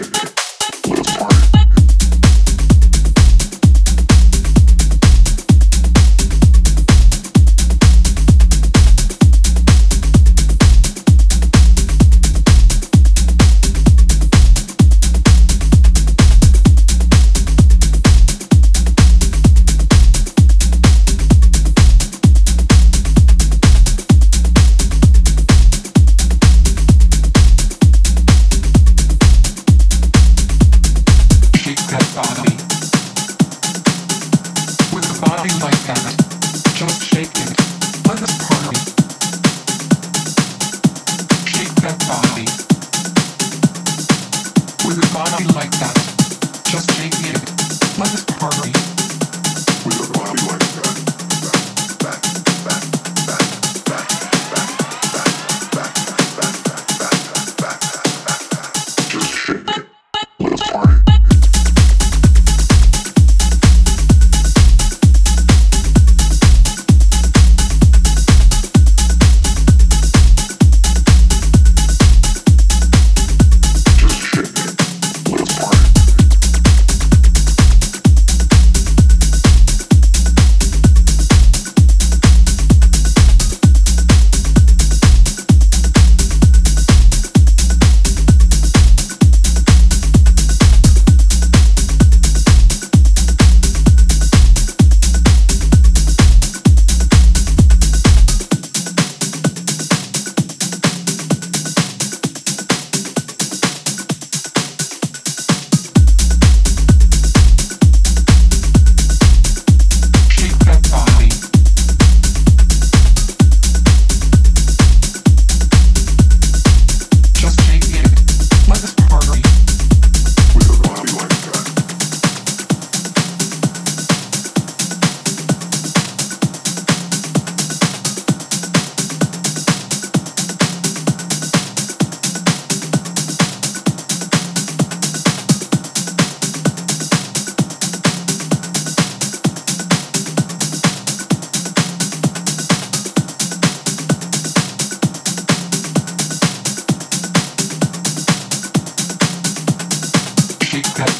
trip. body like that, just it. Let us part.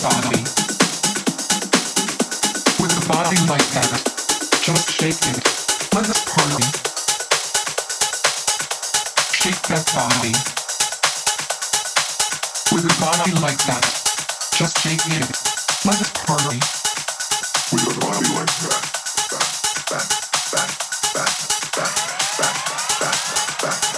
body. With the body like that, just shake it. Let us party. Shake that body. With a body like that, just shake it. Let us party. With a body like that, Back, back, back, back, back, back, back, back. that.